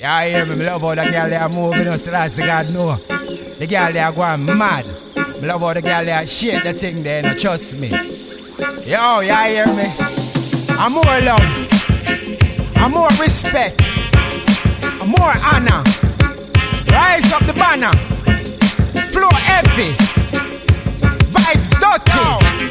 Yeah, I hear me, me love how the girl they are moving, so that's God know. The girl they are going mad. Me love how the girl they are shake the thing there, no trust me. Yo, yeah, hear me? I'm more love. I'm more respect. I'm more honor. Rise up the banner. Flow heavy. Vibes dirty.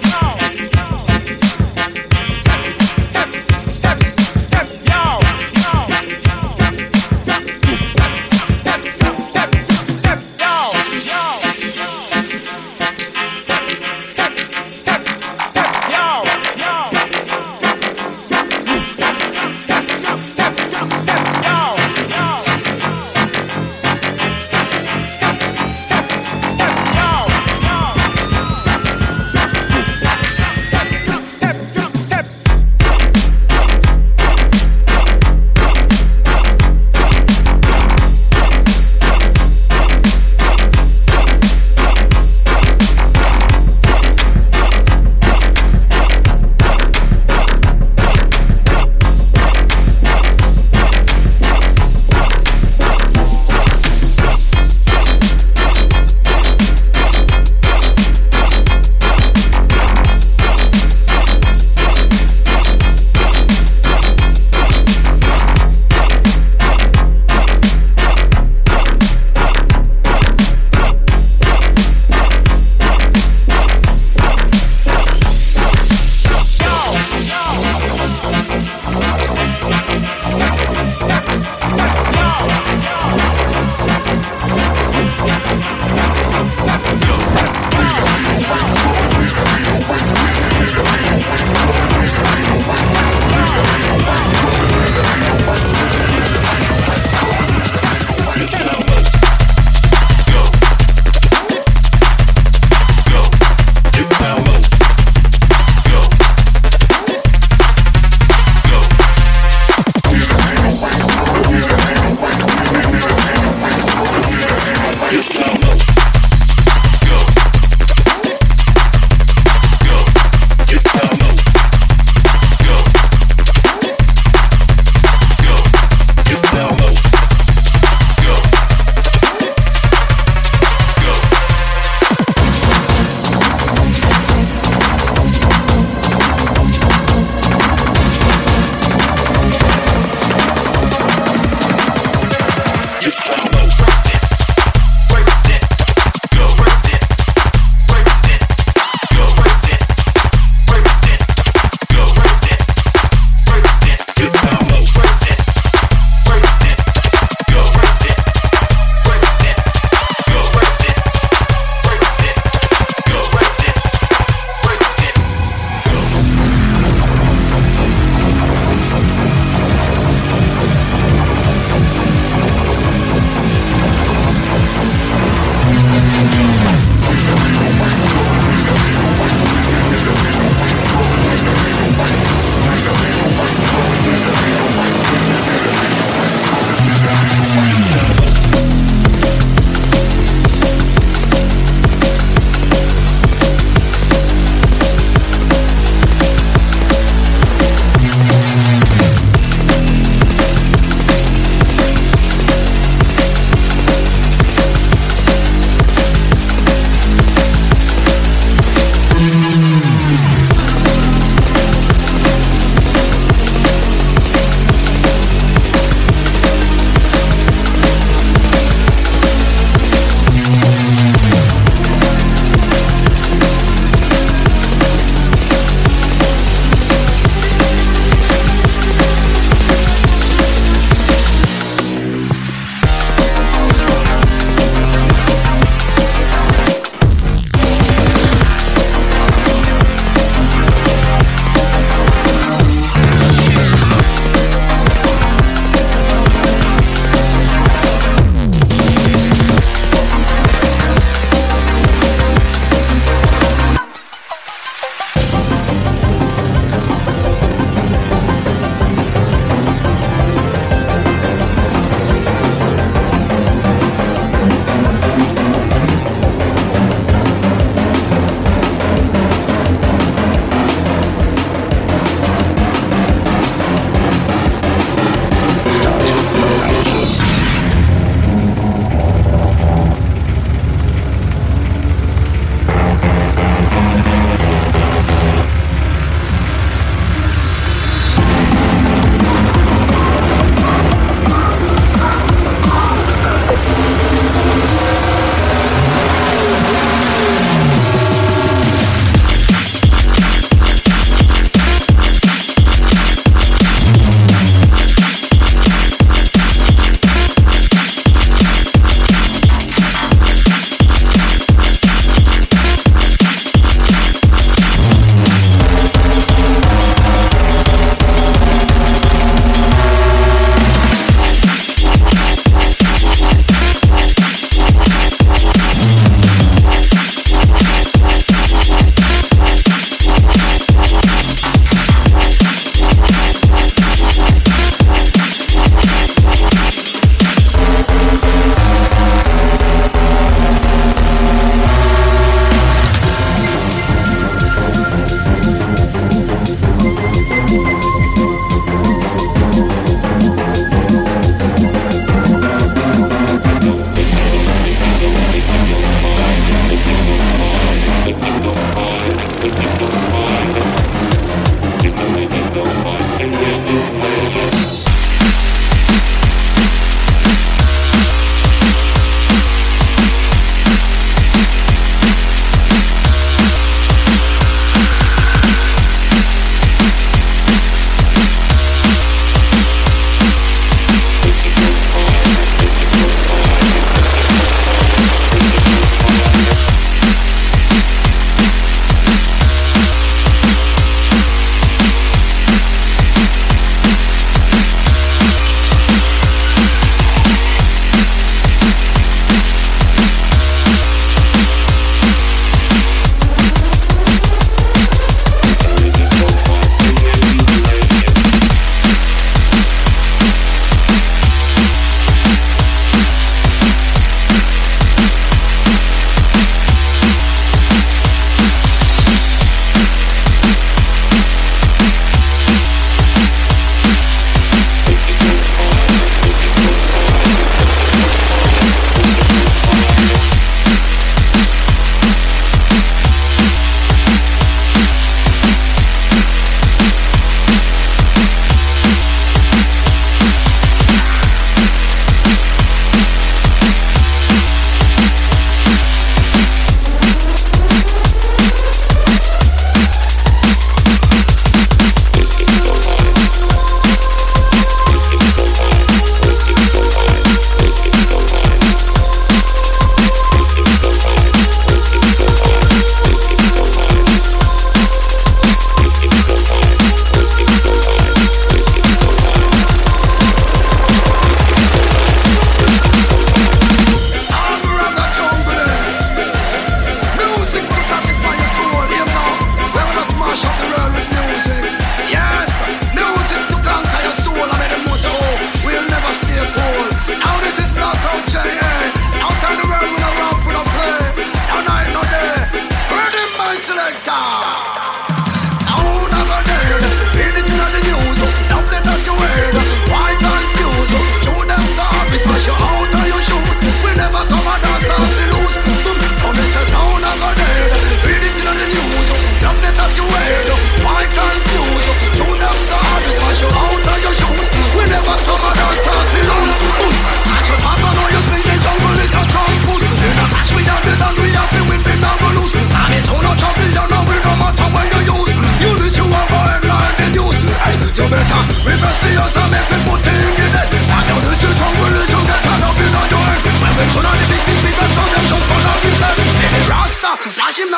Hakim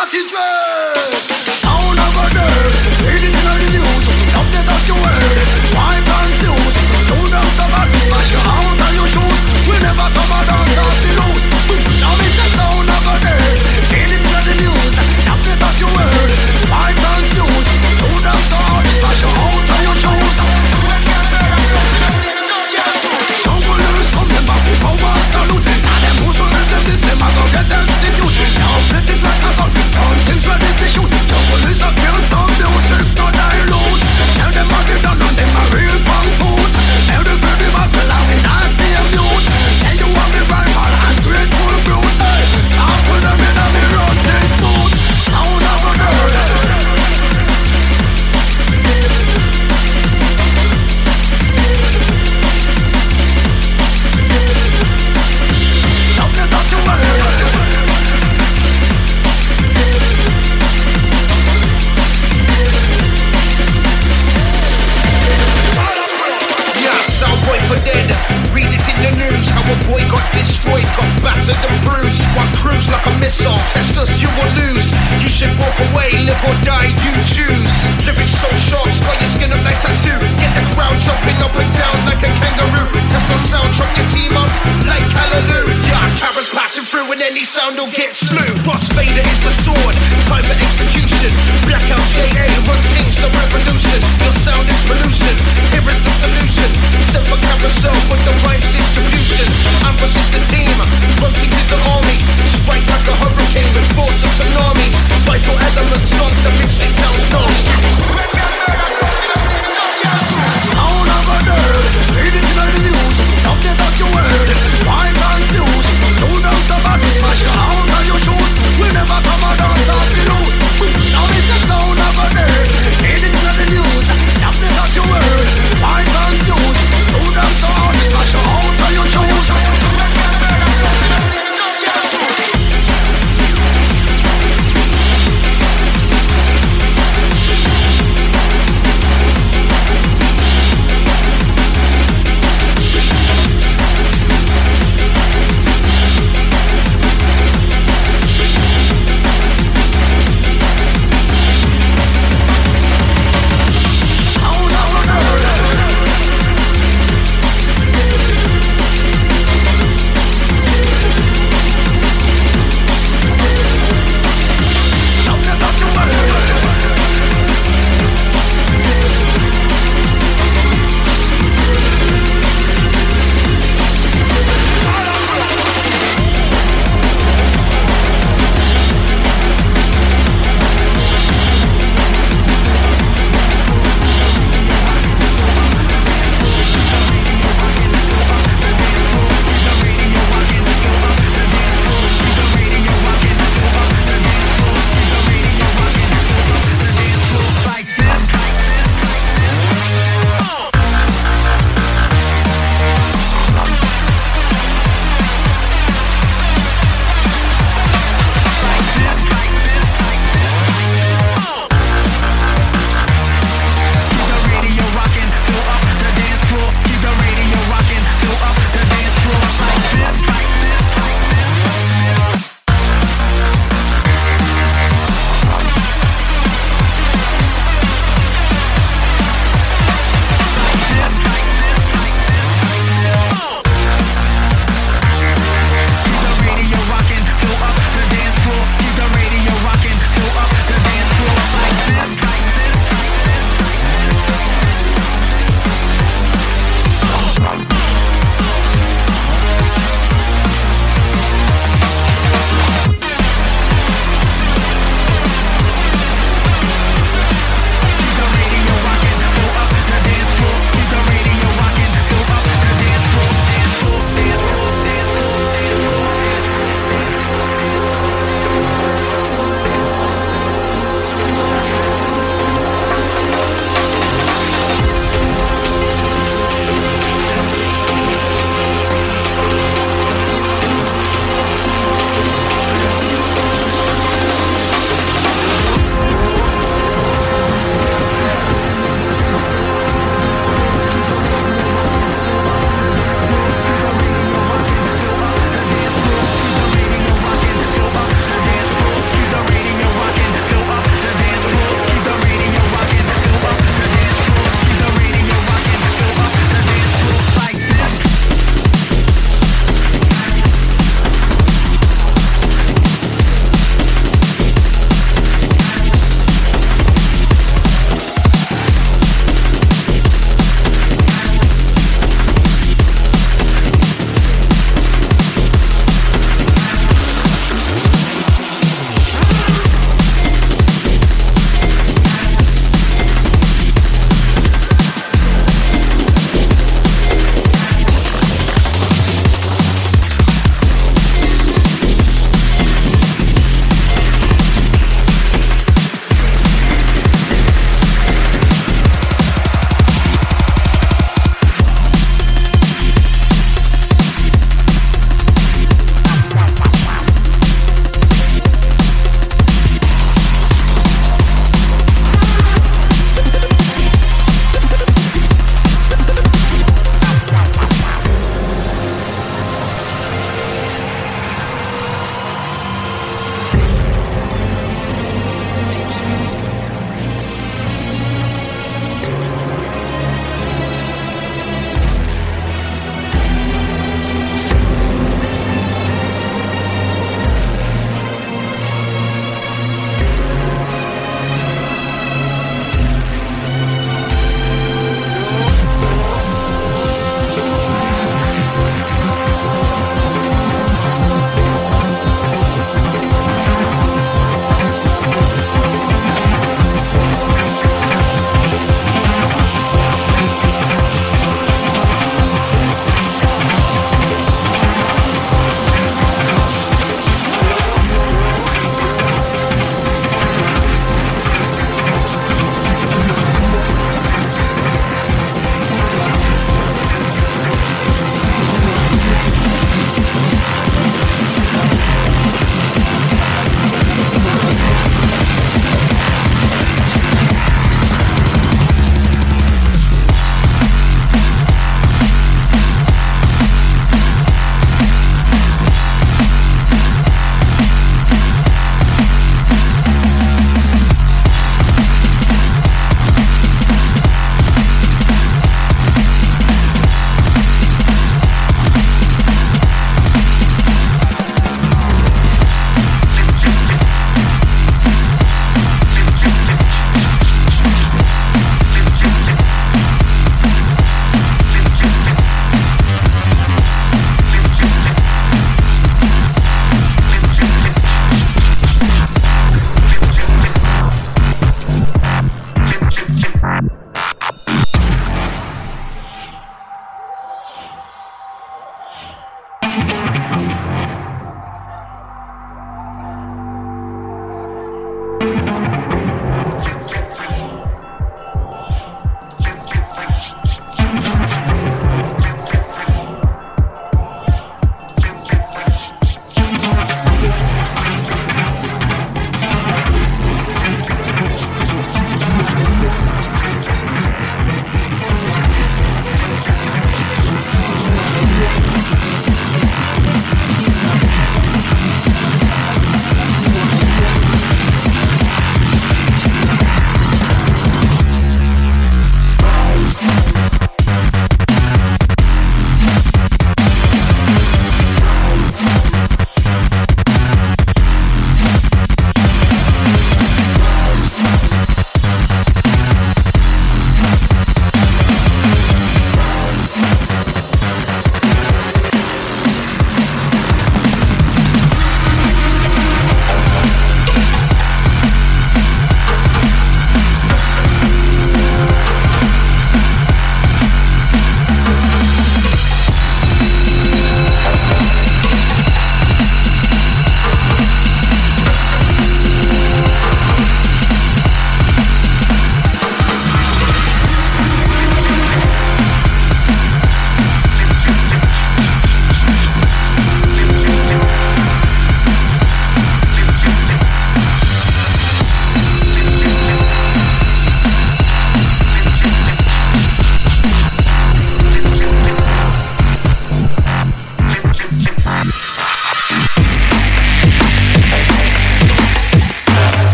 piss off. You will lose. You should walk away, live or die, you choose. Living so sharp, scar your skin up like tattoo. Get the crowd jumping up and down like a kangaroo. Test the sound, truck your team up like hallelujah. Yeah, Karen's passing through and any sound will get slew. Crossfader is the sword, time to execute execution. Blackout JA, run kings, the revolution. Your sound is pollution, here is the solution. Set for carousel with the right distribution. Ambush is the team, rotate the army. Strike like a hurricane with force of tsunami. Vital elements on the mix, it sounds no. Show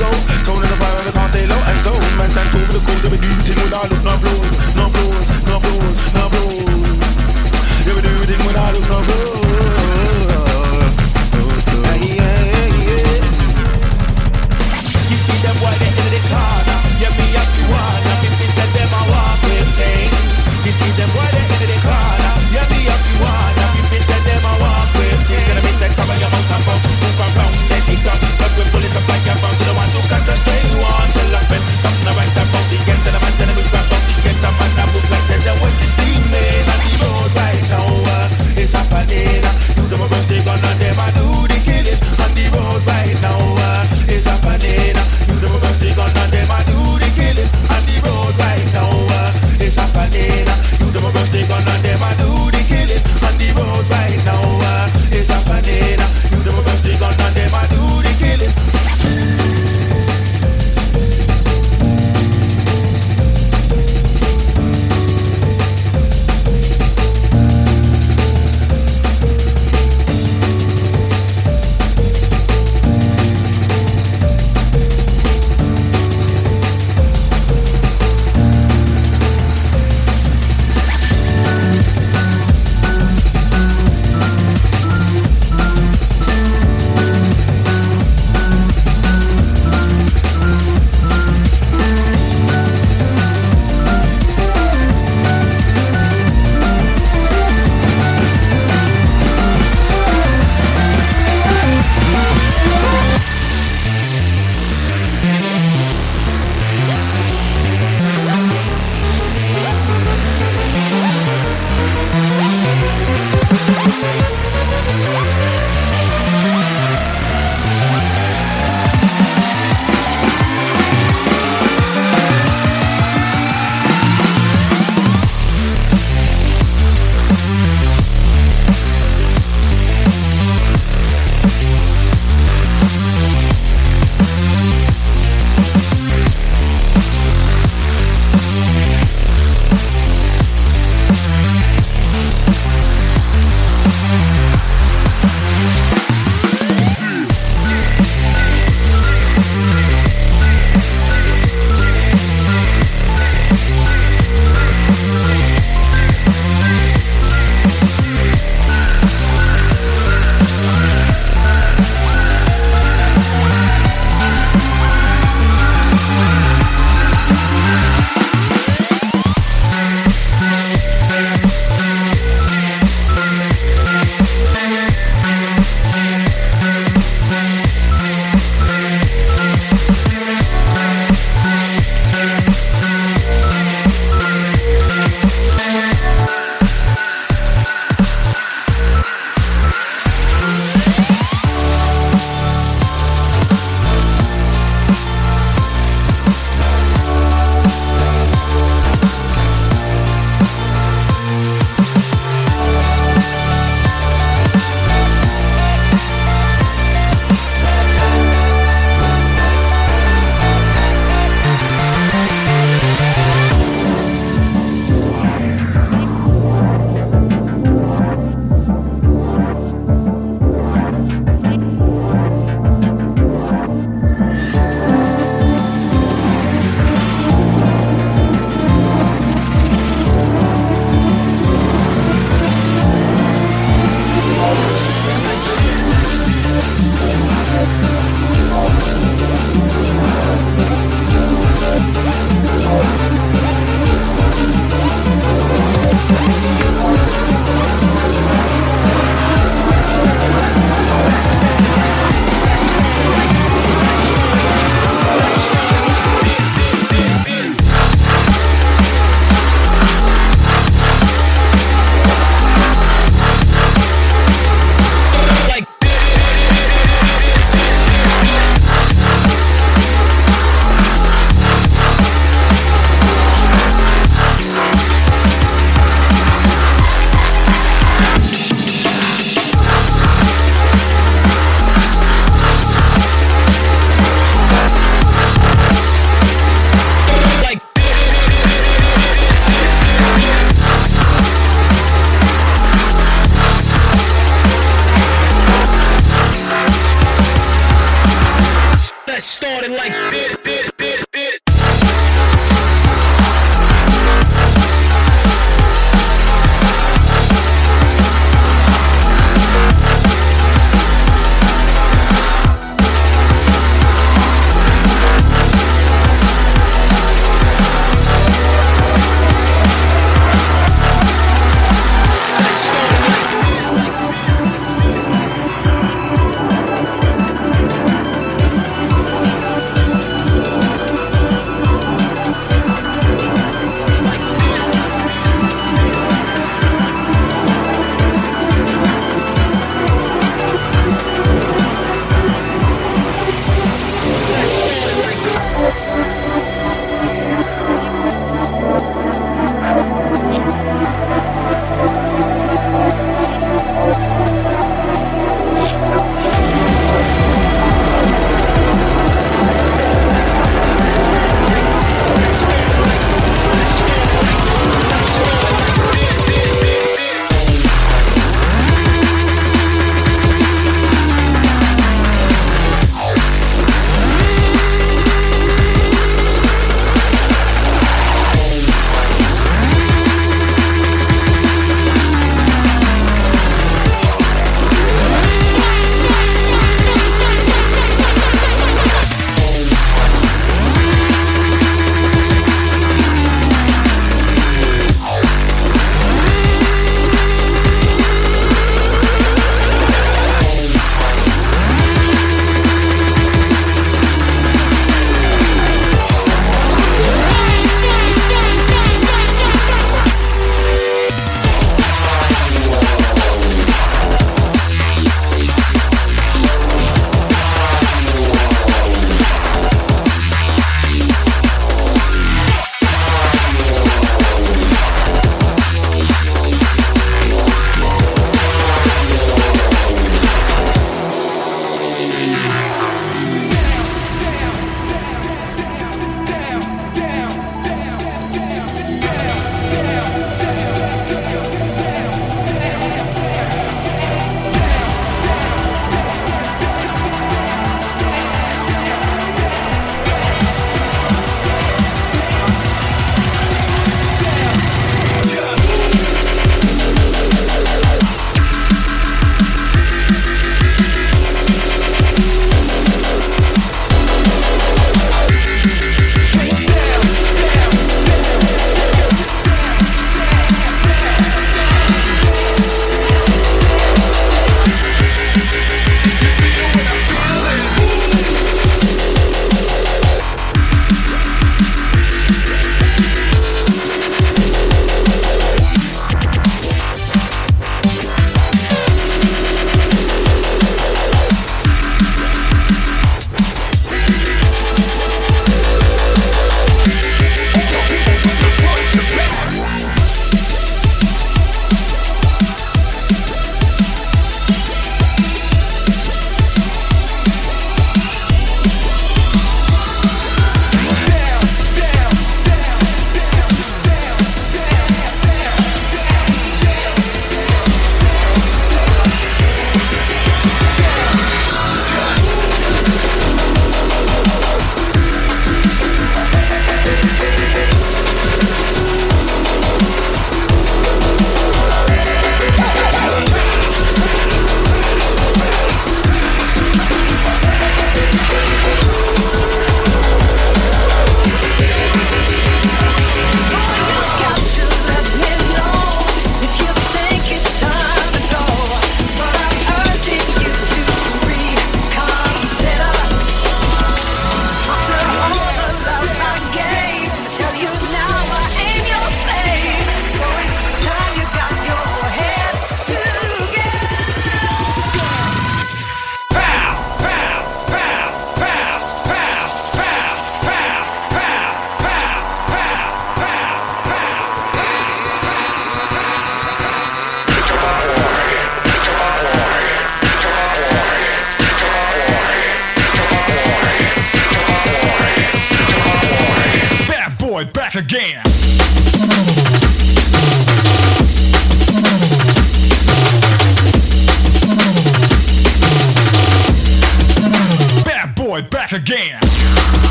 go Tonen og fejrene kom det low. And so, Man kan tro det gode ved din ting, hun har lukken og blod